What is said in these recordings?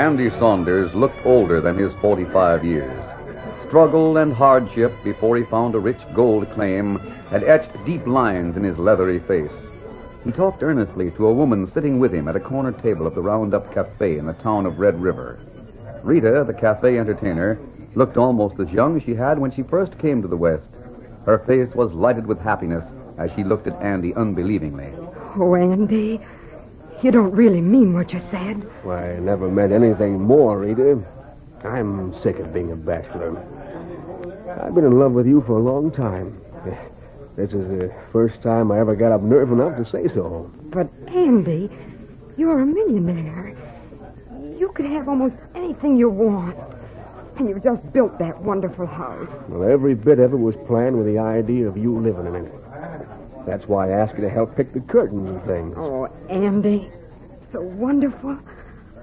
Andy Saunders looked older than his 45 years. Struggle and hardship before he found a rich gold claim had etched deep lines in his leathery face. He talked earnestly to a woman sitting with him at a corner table of the Roundup Cafe in the town of Red River. Rita, the cafe entertainer, looked almost as young as she had when she first came to the West. Her face was lighted with happiness as she looked at Andy unbelievingly. Oh, Andy, you don't really mean what you said. Why, I never meant anything more, Rita. I'm sick of being a bachelor. I've been in love with you for a long time. This is the first time I ever got up nerve enough to say so. But, Andy, you're a millionaire. You could have almost anything you want. And you've just built that wonderful house. Well, every bit of it was planned with the idea of you living in it. That's why I asked you to help pick the curtains and things. Oh, Andy, so wonderful.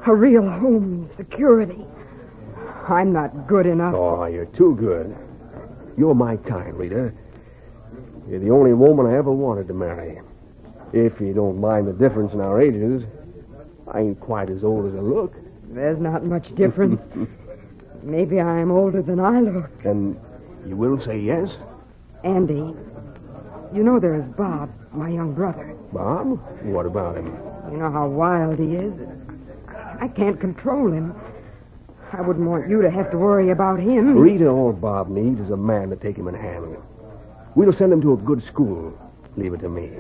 A real home, security. I'm not good enough. Oh, you're too good. You're my kind, Rita. You're the only woman I ever wanted to marry. If you don't mind the difference in our ages, I ain't quite as old as I look. There's not much difference. Maybe I'm older than I look. And you will say yes? Andy, you know there's Bob, my young brother. Bob? What about him? You know how wild he is. I can't control him. I wouldn't want you to have to worry about him. Rita, all Bob needs is a man to take him in hand. We'll send him to a good school. Leave it to me.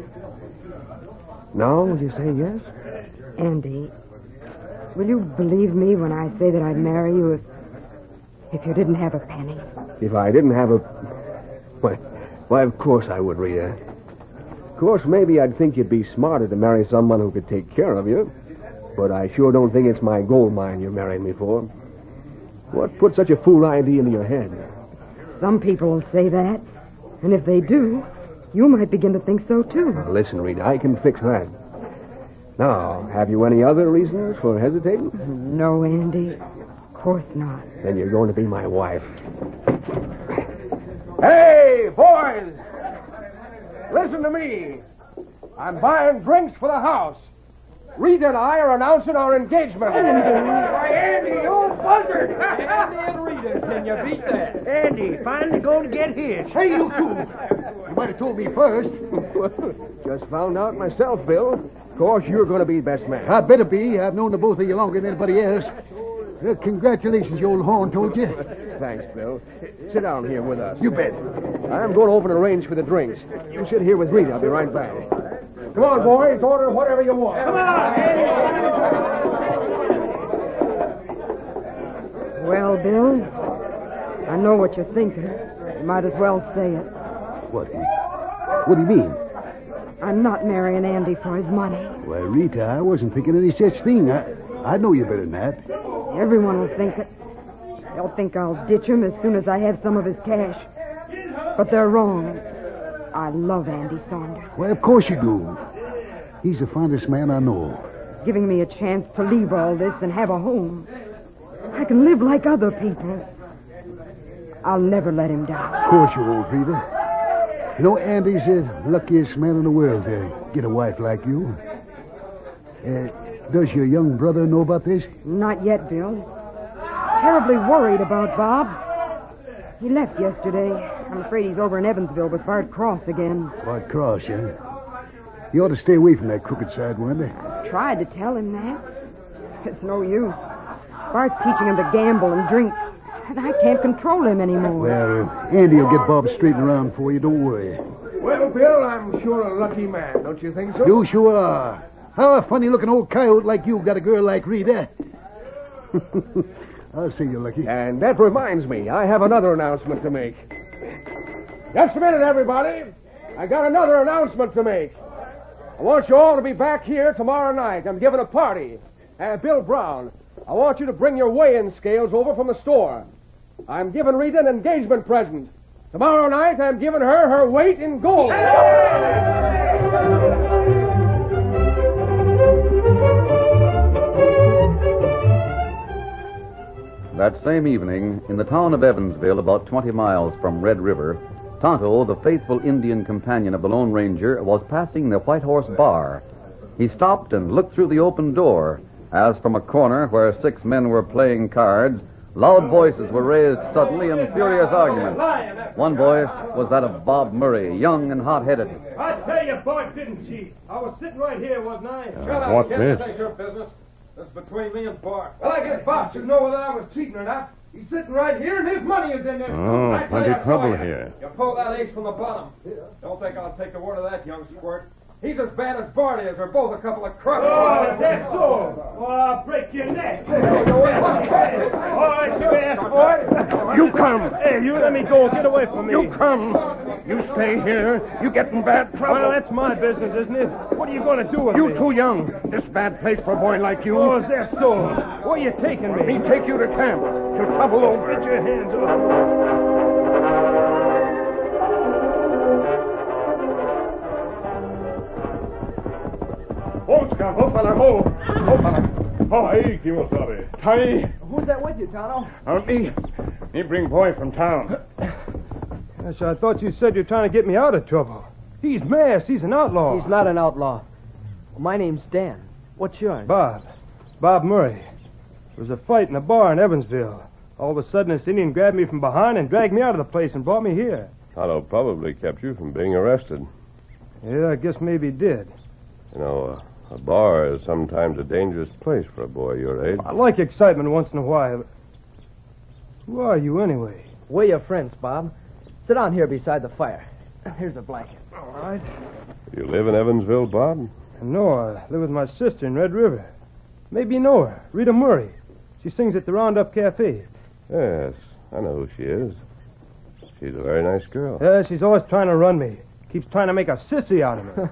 Now, will you say yes? Andy, will you believe me when I say that I'd marry you if if you didn't have a penny? If I didn't have a. Why, why, of course I would, Rita. Of course, maybe I'd think you'd be smarter to marry someone who could take care of you. But I sure don't think it's my gold mine you're marrying me for. What put such a fool idea into your head? Some people will say that. And if they do, you might begin to think so, too. Now, listen, Rita, I can fix that. Now, have you any other reasons for hesitating? No, Andy. Of course not. Then you're going to be my wife. Hey, boys! Listen to me. I'm buying drinks for the house. Rita and I are announcing our engagement. Why, Andy, you old buzzard! Andy and Rita, can you beat that? Andy, finally going to get his. Hey, you two. You might have told me first. Just found out myself, Bill. Of course, you're going to be best man. I better be. I've known the both of you longer than anybody else. Uh, congratulations, you old horn, told you. Thanks, Bill. Sit down here with us. You bet. I'm going over and arrange for the drinks. You sit here with Rita. I'll be right back. Come on, boys. Order whatever you want. Come on, Well, Bill, I know what you're thinking. You might as well say it. What? What do you mean? I'm not marrying Andy for his money. Well, Rita, I wasn't thinking any such thing. I, I know you better than that. Everyone will think it. They'll think I'll ditch him as soon as I have some of his cash. But they're wrong. I love Andy Saunders. Well, of course you do. He's the finest man I know. Giving me a chance to leave all this and have a home. I can live like other people. I'll never let him down. Of course you won't, Rita. You know, Andy's the luckiest man in the world to get a wife like you. Uh, does your young brother know about this? Not yet, Bill. Terribly worried about Bob. He left yesterday. I'm afraid he's over in Evansville with Bart Cross again. Bart Cross, yeah? You ought to stay away from that crooked side, Wendy. Tried to tell him that. It's no use. Bart's teaching him to gamble and drink. And I can't control him anymore. Well, uh, Andy will get Bob straightened around for you. Don't worry. Well, Bill, I'm sure a lucky man. Don't you think so? You sure are. How a funny looking old coyote like you got a girl like Rita. I'll see you, Lucky. And that reminds me, I have another announcement to make. Just a minute, everybody. I got another announcement to make. I want you all to be back here tomorrow night. I'm giving a party. And Bill Brown, I want you to bring your weighing scales over from the store. I'm giving Rita an engagement present. Tomorrow night, I'm giving her her weight in gold. That same evening, in the town of Evansville, about 20 miles from Red River, Tonto, the faithful Indian companion of the Lone Ranger, was passing the White Horse Bar. He stopped and looked through the open door, as from a corner where six men were playing cards, loud voices were raised suddenly in furious argument. One voice was that of Bob Murray, young and hot-headed. I tell you, Bart didn't cheat. I was sitting right here, wasn't I? Uh, Shut up, what's kid. this? This your business. This is between me and Bart. Well, I guess Bart should know whether I was cheating or not. He's sitting right here, and his money is in there. Oh, I tell plenty you, of trouble you. here. You pull that ace from the bottom. Don't think I'll take the word of that, young squirt. He's as bad as Bart is. They're both a couple of crooks. Oh, is that so? Well, I'll break your neck. All right, you ass boy. You come. Hey, you let me go. Get away from me. You come. You stay here. You get in bad trouble. Well, that's my business, isn't it? What are you going to do with me? You me? too young. This bad place for a boy like you. Oh, is that so? Where you taking me? Me take you to camp. To trouble over. Get your hands off. Oh, Scout. Oh, fella. Oh. Oh, fella. Oh, hey, Kimosabe. Tai. Who's that with you, Tonto? Uh, me. Me bring boy from town. Gosh, I thought you said you're trying to get me out of trouble. He's masked. He's an outlaw. He's not an outlaw. My name's Dan. What's yours? Bob. Bob Murray. There was a fight in a bar in Evansville. All of a sudden, this Indian grabbed me from behind and dragged me out of the place and brought me here. Tonto probably kept you from being arrested. Yeah, I guess maybe he did. You know, uh, a bar is sometimes a dangerous place for a boy your age. I like excitement once in a while. Who are you, anyway? We're your friends, Bob. Sit down here beside the fire. Here's a blanket. All right. You live in Evansville, Bob? No, I live with my sister in Red River. Maybe you know her, Rita Murray. She sings at the Roundup Cafe. Yes, I know who she is. She's a very nice girl. Yeah, she's always trying to run me. Keeps trying to make a sissy out of me.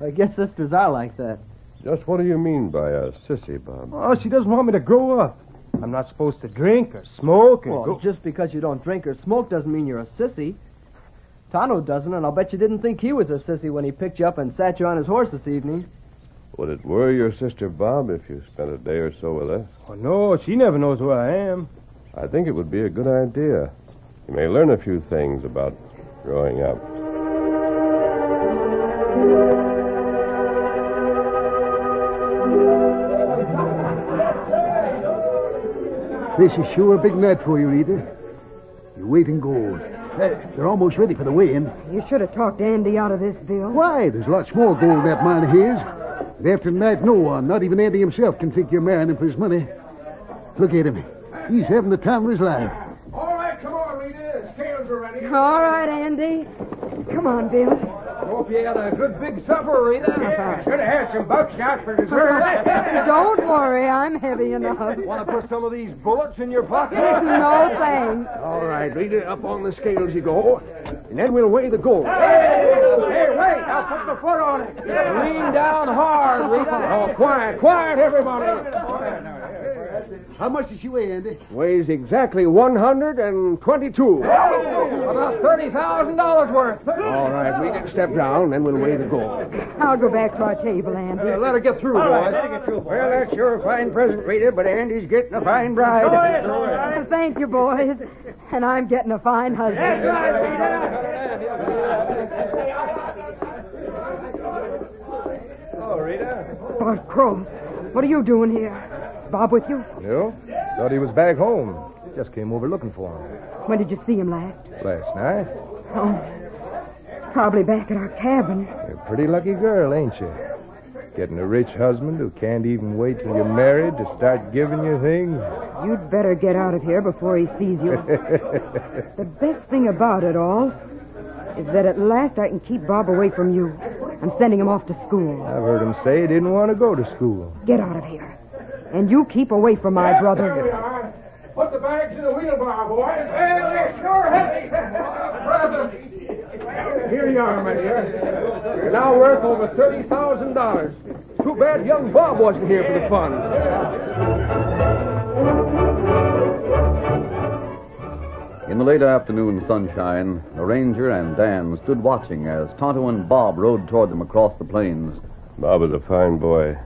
I guess sisters are like that. Just what do you mean by a sissy, Bob? Oh, she doesn't want me to grow up. I'm not supposed to drink or smoke or Well, go... just because you don't drink or smoke doesn't mean you're a sissy. Tonto doesn't, and I'll bet you didn't think he was a sissy when he picked you up and sat you on his horse this evening. Would it worry your sister, Bob, if you spent a day or so with us? Oh, no, she never knows where I am. I think it would be a good idea. You may learn a few things about growing up. This is sure a big night for you, Rita. Your weight in gold. Uh, they're almost ready for the weigh-in. You should have talked Andy out of this, Bill. Why? There's lots more gold in that mine of his. And after tonight, no one, not even Andy himself, can think you're marrying him for his money. Look at him. He's having the time of his life. All right, come on, Rita. Scales are ready. All right, Andy. Come on, Bill. Hope you had a good big supper, Rita. Should have had some buckshot for dessert. Don't worry, I'm heavy enough. Want to put some of these bullets in your pocket? No thanks. All right, Rita, up on the scales you go. And then we'll weigh the gold. Hey, wait! I'll put the foot on it. Lean down hard, Rita. Oh, quiet, quiet, everybody. How much does she weigh, Andy? Weighs exactly 122. About thirty thousand dollars worth. All right, Rita, step down, then we'll weigh the gold. I'll go back to our table, Andy. Uh, let her get through, boys. Well, that's your fine present, Rita, but Andy's getting a fine bride. Thank you, boys. And I'm getting a fine husband. That's right, Rita. Oh, Rita. Bart Cross, what are you doing here? Bob with you? No? Thought he was back home. Just came over looking for him. When did you see him last? Last night? Oh, probably back at our cabin. You're a pretty lucky girl, ain't you? Getting a rich husband who can't even wait till you're married to start giving you things. You'd better get out of here before he sees you. the best thing about it all is that at last I can keep Bob away from you. I'm sending him off to school. I've heard him say he didn't want to go to school. Get out of here. And you keep away from my brother. are. Put the bags in the wheelbarrow, boys. Well, they're sure heavy. Here you are, my dear. You're now worth over $30,000. Too bad young Bob wasn't here for the fun. In the late afternoon sunshine, the ranger and Dan stood watching as Tonto and Bob rode toward them across the plains. Bob is a fine boy.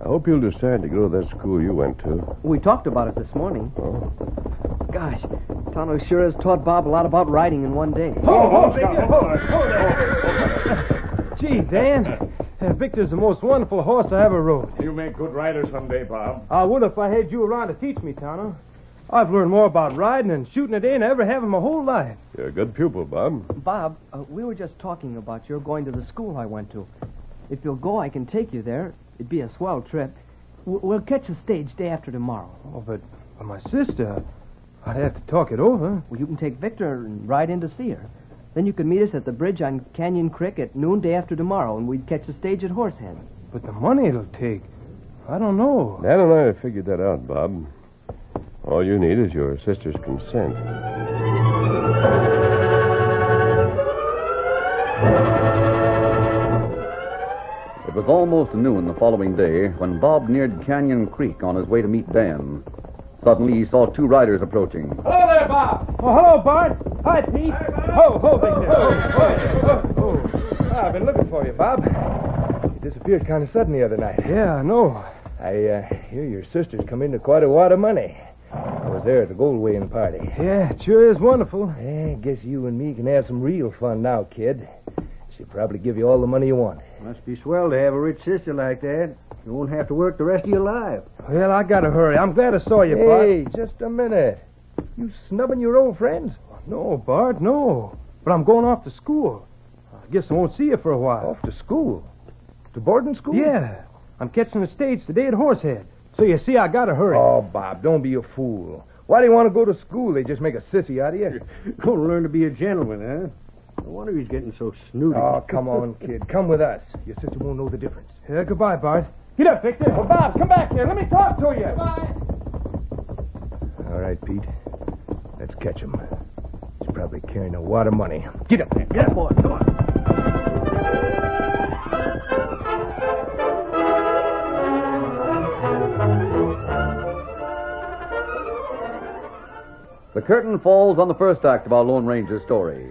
I hope you'll decide to go to that school you went to. We talked about it this morning. Oh. Gosh, Tonto sure has taught Bob a lot about riding in one day. Oh, oh, Gee, Dan. uh, Victor's the most wonderful horse I ever rode. You'll make good rider someday, Bob. I would if I had you around to teach me, Tonto. I've learned more about riding and shooting a day than I ever have in my whole life. You're a good pupil, Bob. Bob, uh, we were just talking about your going to the school I went to. If you'll go, I can take you there. It'd be a swell trip. W- We'll catch the stage day after tomorrow. Oh, but, but my sister, I'd have to talk it over. Well, you can take Victor and ride in to see her. Then you can meet us at the bridge on Canyon Creek at noon day after tomorrow, and we'd catch the stage at Horsehead. But the money it'll take, I don't know. Dad and I have figured that out, Bob. All you need is your sister's consent. It was almost noon the following day when Bob neared Canyon Creek on his way to meet Dan. Suddenly, he saw two riders approaching. Hello there, Bob. Oh, hello, Bart. Hi, Pete. Ho, ho, Victor. Ho, ho, ho. I've been looking for you, Bob. You disappeared kind of sudden the other night. Yeah, I know. I uh, hear your sister's come into quite a wad of money. I was there at the gold weighing party. Yeah, it sure is wonderful. Yeah, I guess you and me can have some real fun now, kid. She'll probably give you all the money you want. Must be swell to have a rich sister like that. You won't have to work the rest of your life. Well, I gotta hurry. I'm glad I saw you, Hey. Bart. Just a minute. You snubbing your old friends? No, Bart, no. But I'm going off to school. I guess I won't see you for a while. Off to school? To boarding school? Yeah. I'm catching the stage today at Horsehead. So you see, I gotta hurry. Oh, Bob, don't be a fool. Why do you want to go to school? They just make a sissy out of you. Gonna learn to be a gentleman, huh? No wonder he's getting so snooty. Oh, come on, kid. Come with us. Your sister won't know the difference. Yeah, goodbye, Bart. Get up, Victor. Oh, Bob, come back here. Let me talk to you. Goodbye. All right, Pete. Let's catch him. He's probably carrying a wad of money. Get up there. Get up, boy. Come on. The curtain falls on the first act of our Lone Ranger story.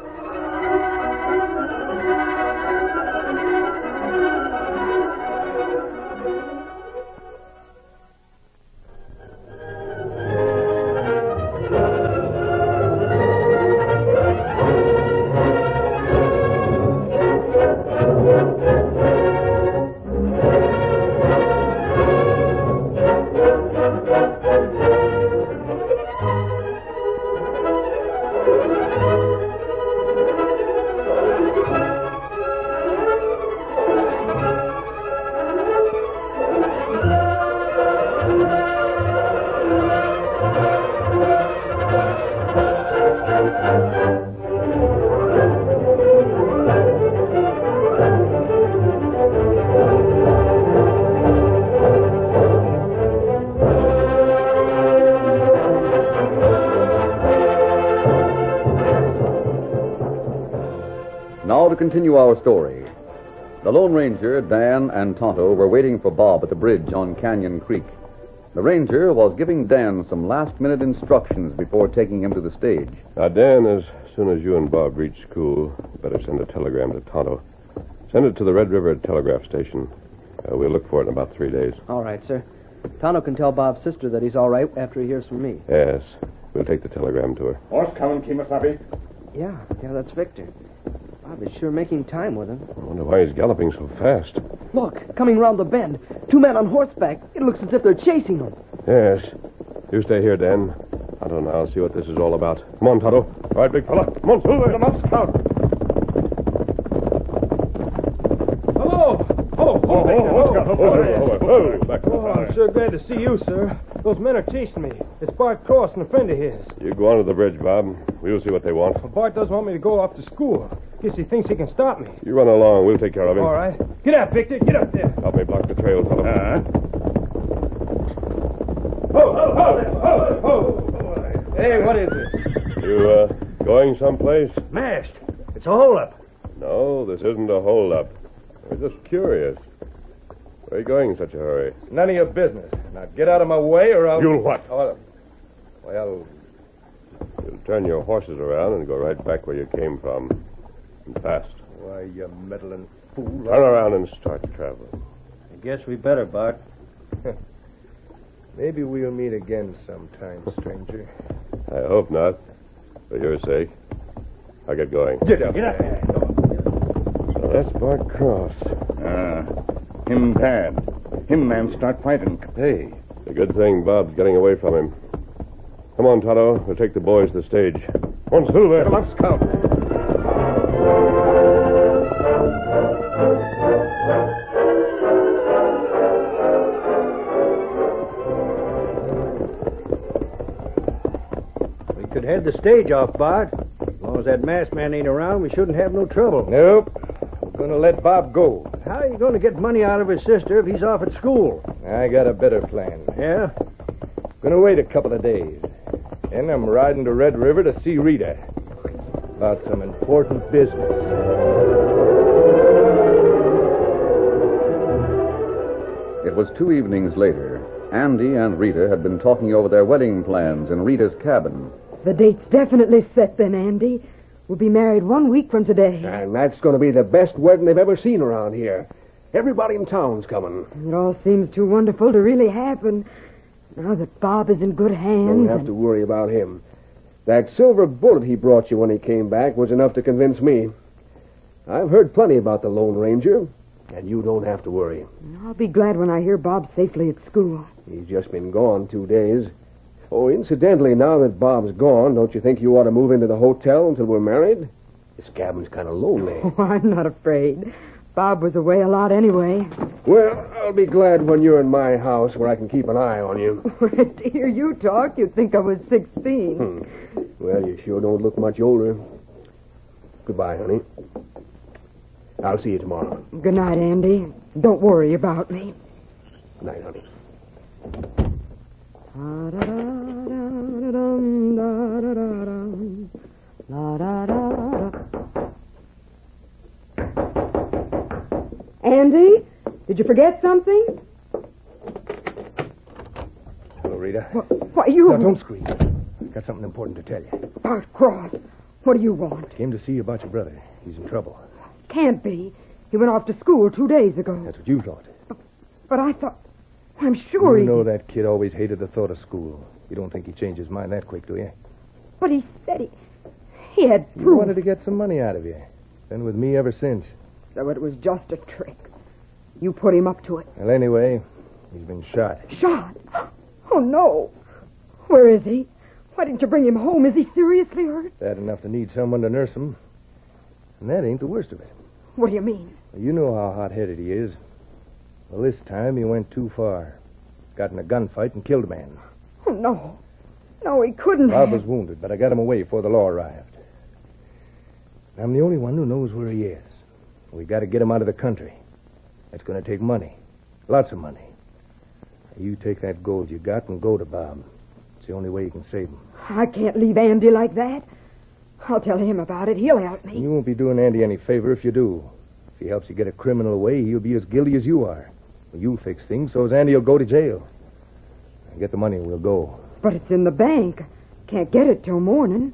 Lone Ranger, Dan, and Tonto were waiting for Bob at the bridge on Canyon Creek. The Ranger was giving Dan some last minute instructions before taking him to the stage. Now, Dan, as soon as you and Bob reach school, you better send a telegram to Tonto. Send it to the Red River Telegraph Station. Uh, we'll look for it in about three days. All right, sir. Tonto can tell Bob's sister that he's all right after he hears from me. Yes, we'll take the telegram to her. Horse coming, Kimosabe. Yeah, yeah, that's Victor. Bob is sure making time with him. I wonder why he's galloping so fast. Look, coming round the bend. Two men on horseback. It looks as if they're chasing him. Yes. You stay here, Dan. I don't know. I'll see what this is all about. Come on, Tonto. All right, big fella. Come on, Silver. Come on, Scout. Hello. Oh, oh, Victor. oh, Scout. Oh, oh, oh, oh, back to the Oh. I'm sure glad to see you, sir. Those men are chasing me. It's Bart Cross and a friend of his. You go on to the bridge, Bob. We'll see what they want. Well, Bart doesn't want me to go off to school. Guess he thinks he can stop me. You run along. We'll take care of him. All right. Get up, Victor. Get up there. Help me block the trail, fellow. Ho, ho, ho, ho, ho. Hey, what is it? You, uh, going someplace? Mashed. It's a holdup. No, this isn't a holdup. We're just curious. Where are you going in such a hurry? None of your business. Now get out of my way or I'll. You'll what? Oh, well, You'll turn your horses around and go right back where you came from. And fast. why, you meddling fool. Turn around and start traveling. I guess we better, Bart. Maybe we'll meet again sometime, stranger. I hope not. For your sake. I'll get going. Get up. Get up there. So that's Bart Cross. Ah, him bad. Him man start fighting. Hey, it's a good thing Bob's getting away from him. Come on, Tonto. We'll take the boys to the stage. Come on, Silver. Come on, Scout. Stage off, Bart. As long as that masked man ain't around, we shouldn't have no trouble. Nope. We're going to let Bob go. How are you going to get money out of his sister if he's off at school? I got a better plan. Yeah? Gonna wait a couple of days. Then I'm riding to Red River to see Rita. About some important business. It was two evenings later. Andy and Rita had been talking over their wedding plans in Rita's cabin. The date's definitely set then, Andy. We'll be married one week from today. And that's going to be the best wedding they've ever seen around here. Everybody in town's coming. It all seems too wonderful to really happen. Now that Bob is in good hands. Don't have and- to worry about him. That silver bullet he brought you when he came back was enough to convince me. I've heard plenty about the Lone Ranger, and you don't have to worry. I'll be glad when I hear Bob safely at school. He's just been gone two days. Oh, incidentally, now that Bob's gone, don't you think you ought to move into the hotel until we're married? This cabin's kind of lonely. Oh, I'm not afraid. Bob was away a lot anyway. Well, I'll be glad when you're in my house where I can keep an eye on you. to hear you talk, you'd think I was 16. Hmm. Well, you sure don't look much older. Goodbye, honey. I'll see you tomorrow. Good night, Andy. Don't worry about me. Good night, honey. Andy, did you forget something? Hello, Rita. What, you... No, don't scream. I've got something important to tell you. Bart Cross. What do you want? Came to see you about your brother. He's in trouble. Can't be. He went off to school two days ago. That's what you thought. But I thought... I'm sure you he... know that kid always hated the thought of school. You don't think he changed his mind that quick, do you? But he said he... He had He wanted to get some money out of you. Been with me ever since. So it was just a trick. You put him up to it. Well, anyway, he's been shot. Shot? Oh, no. Where is he? Why didn't you bring him home? Is he seriously hurt? Bad enough to need someone to nurse him. And that ain't the worst of it. What do you mean? You know how hot-headed he is. Well, this time he went too far. Got in a gunfight and killed a man. Oh, no. No, he couldn't Bob have. was wounded, but I got him away before the law arrived. I'm the only one who knows where he is. We got to get him out of the country. That's going to take money. Lots of money. You take that gold you got and go to Bob. It's the only way you can save him. I can't leave Andy like that. I'll tell him about it. He'll help me. You won't be doing Andy any favor if you do. If he helps you get a criminal away, he'll be as guilty as you are. Well, you'll fix things so as Andy will go to jail. Get the money and we'll go. But it's in the bank. Can't get it till morning.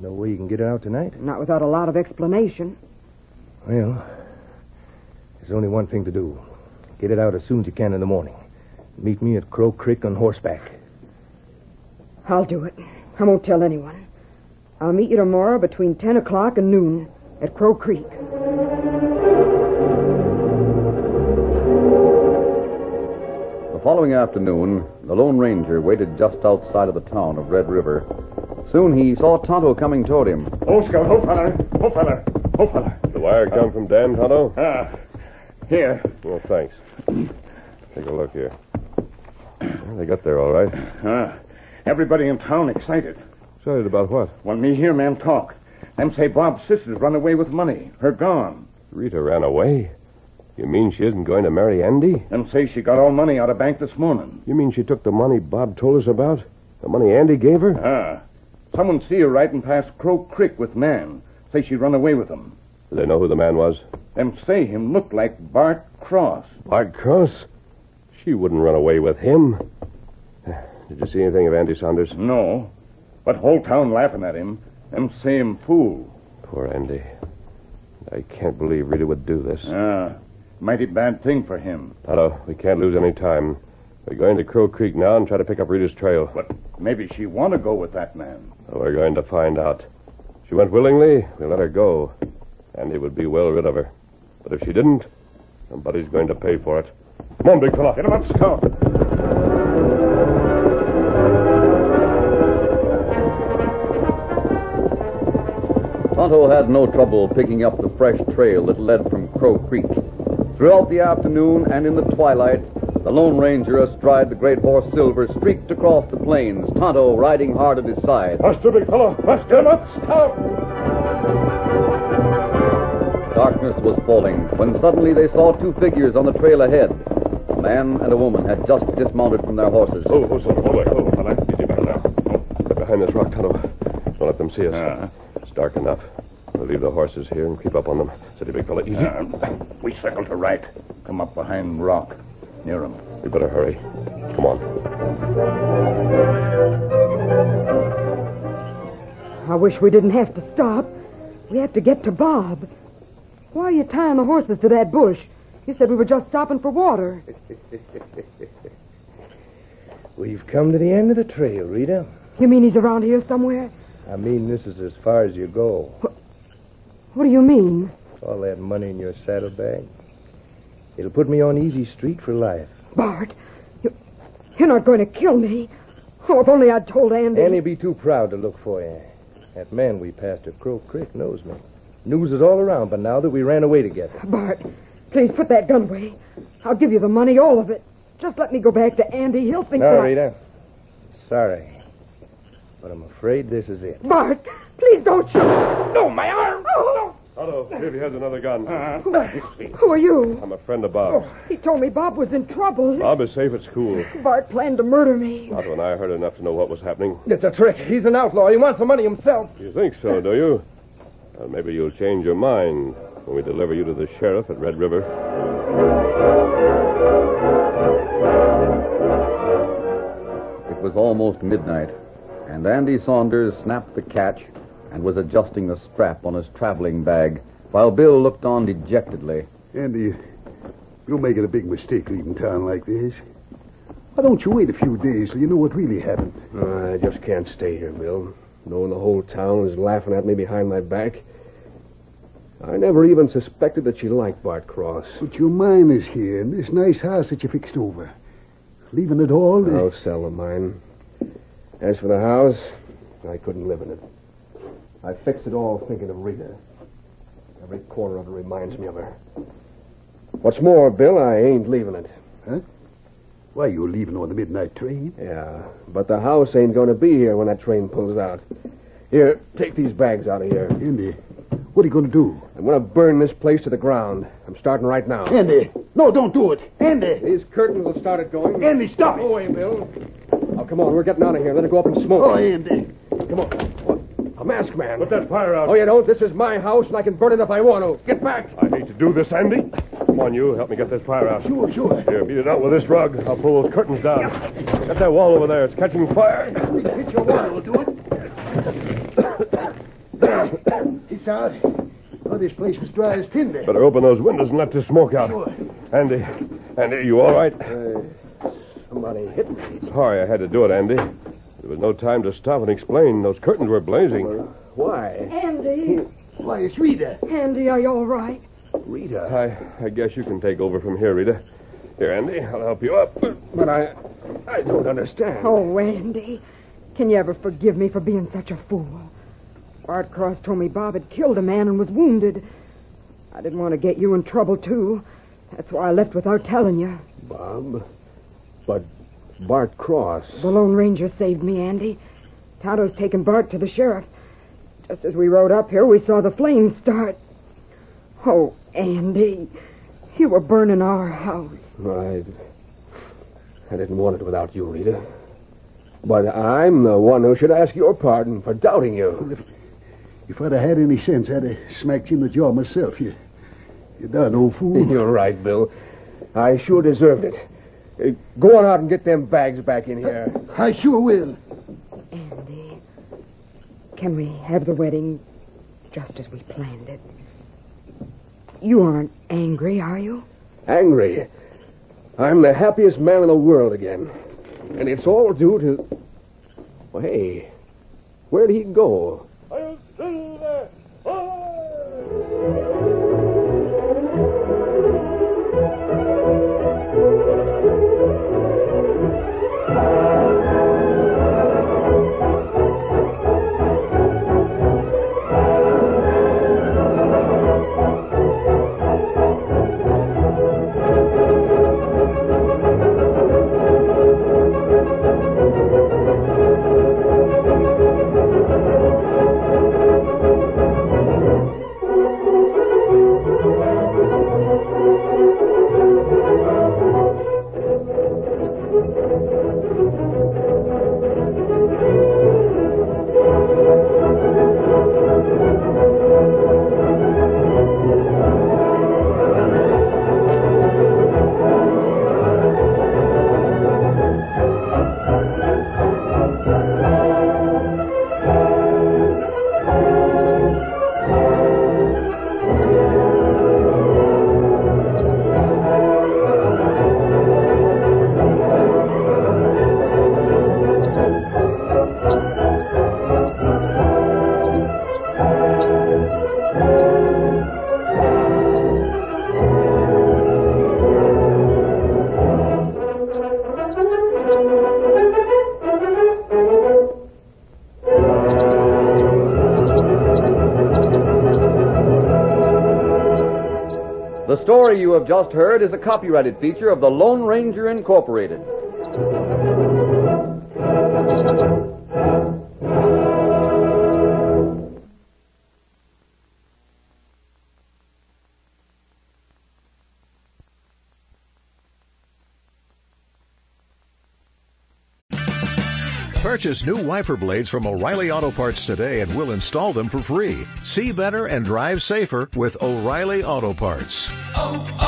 No way you can get it out tonight? Not without a lot of explanation. Well, there's only one thing to do. Get it out as soon as you can in the morning. Meet me at Crow Creek on horseback. I'll do it. I won't tell anyone. I'll meet you tomorrow between 10 o'clock and noon at Crow Creek. Following afternoon, the Lone Ranger waited just outside of the town of Red River. Soon he saw Tonto coming toward him. Oh, Scout, oh, fella. Oh, fella. Oh, fella. The wire come from Dan, Tonto? Ah, here. Well, thanks. Take a look here. Well, they got there all right. Ah, everybody in town excited. Excited about what? When me hear man talk, them say Bob's sister's run away with money. Her gone. Rita ran away. You mean she isn't going to marry Andy? Them say she got all money out of bank this morning. You mean she took the money Bob told us about? The money Andy gave her? Ah. Someone see her riding past Crow Creek with man. Say she run away with him. Do they know who the man was? Them say him look like Bart Cross. Bart Cross? She wouldn't run away with him. Did you see anything of Andy Saunders? No. But whole town laughing at him. Them say him fool. Poor Andy. I can't believe Rita would do this. Ah. Mighty bad thing for him. Tonto, we can't lose any time. We're going to Crow Creek now and try to pick up Rita's trail. But maybe she want to go with that man. Well, we're going to find out. She went willingly, we'll let her go. Andy would be well rid of her. But if she didn't, somebody's going to pay for it. Come on, big fella. Get him up, Scout. Tonto had no trouble picking up the fresh trail that led from Crow Creek. Throughout the afternoon and in the twilight, the Lone Ranger, astride the great horse Silver, streaked across the plains, Tonto riding hard at his side. Faster, big fellow. Faster. Get him up, Scout. Darkness was falling when suddenly they saw two figures on the trail ahead. A man and a woman had just dismounted from their horses. Oh, oh, so, hold it, hold it, fella. Easy back now. Get behind this rock, Tonto. Don't let them see us. It's dark enough. We'll leave the horses here and keep up on them. Steady, big fella. Easy. Ah, we circle to right. Come up behind rock. Near him. We better hurry. Come on. I wish we didn't have to stop. We have to get to Bob. Why are you tying the horses to that bush? You said we were just stopping for water. We've come to the end of the trail, Rita. You mean he's around here somewhere? I mean, this is as far as you go. What do you mean? All that money in your saddlebag. It'll put me on easy street for life. Bart, you, you're not going to kill me. Oh, if only I'd told Andy. Andy'd be too proud to look for you. That man we passed at Crow Creek knows me. News is all around, but now that we ran away together. Bart, please put that gun away. I'll give you the money, all of it. Just let me go back to Andy. He'll think No, that I- Rita. Sorry. But I'm afraid this is it. Bart, please don't shoot. No, my arm. Oh, Tonto, here he has another gun. Uh-huh. who are you? I'm a friend of Bob's. Oh, He told me Bob was in trouble. Bob is safe at school. Bart planned to murder me. Tonto and I heard enough to know what was happening. It's a trick. He's an outlaw. He wants the money himself. You think so, do you? Well, maybe you'll change your mind when we deliver you to the sheriff at Red River. It was almost midnight, and Andy Saunders snapped the catch and was adjusting the strap on his traveling bag while Bill looked on dejectedly. Andy, you're making a big mistake leaving town like this. Why don't you wait a few days so you know what really happened? I just can't stay here, Bill. Knowing the whole town is laughing at me behind my back. I never even suspected that she liked Bart Cross. But your mine is here in this nice house that you fixed over. Leaving it all? to- I'll sell the mine. As for the house, I couldn't live in it. I fixed it all thinking of Rita. Every corner of it reminds me of her. What's more, Bill, I ain't leaving it. Huh? Why, you're leaving on the midnight train? Yeah, but the house ain't going to be here when that train pulls out. Here, take these bags out of here. Andy, what are you going to do? I'm going to burn this place to the ground. I'm starting right now. Andy, no, don't do it. Andy! These curtains will start it going. Andy, stop it. Go away, Bill. Oh, come on, we're getting out of here. Let it go up in smoke. Oh, Andy. Come on. What? A mask man. Put that fire out. Oh, you don't? This is my house, and I can burn it if I want to. Get back. I hate to do this, Andy. Come on, you. Help me get this fire out. Sure, sure. Here, beat it out with this rug. I'll pull those curtains down. Get that wall over there. It's catching fire. Hit your wall, will do it. it's out. Oh, this place was dry as tinder. Better open those windows and let the smoke out. Sure. Andy, Andy, you all right? Somebody hit me. Sorry I had to do it, Andy. There was no time to stop and explain. Those curtains were blazing. Why? Andy. Why, it's Rita. Andy, are you all right? Rita. I, I guess you can take over from here, Rita. Here, Andy, I'll help you up. But I, I don't understand. Oh, Andy. Can you ever forgive me for being such a fool? Bart Cross told me Bob had killed a man and was wounded. I didn't want to get you in trouble, too. That's why I left without telling you. Bob? But Bart Cross. The Lone Ranger saved me, Andy. Tonto's taken Bart to the sheriff. Just as we rode up here, we saw the flames start. Oh, Andy, you were burning our house. I, I didn't want it without you, Rita. But I'm the one who should ask your pardon for doubting you. If, if I'd have had any sense, I'd have smacked you in the jaw myself. You, you darn old fool. You're right, Bill. I sure deserved it. Uh, go on out and get them bags back in here. I sure will. Andy, can we have the wedding just as we planned it? You aren't angry, are you? Angry. I'm the happiest man in the world again. And it's all due to. Well, hey, where'd he go? The just heard is a copyrighted feature of the Lone Ranger Incorporated. Purchase new wiper blades from O'Reilly Auto Parts today and we'll install them for free. See better and drive safer with O'Reilly Auto Parts. Oh, oh,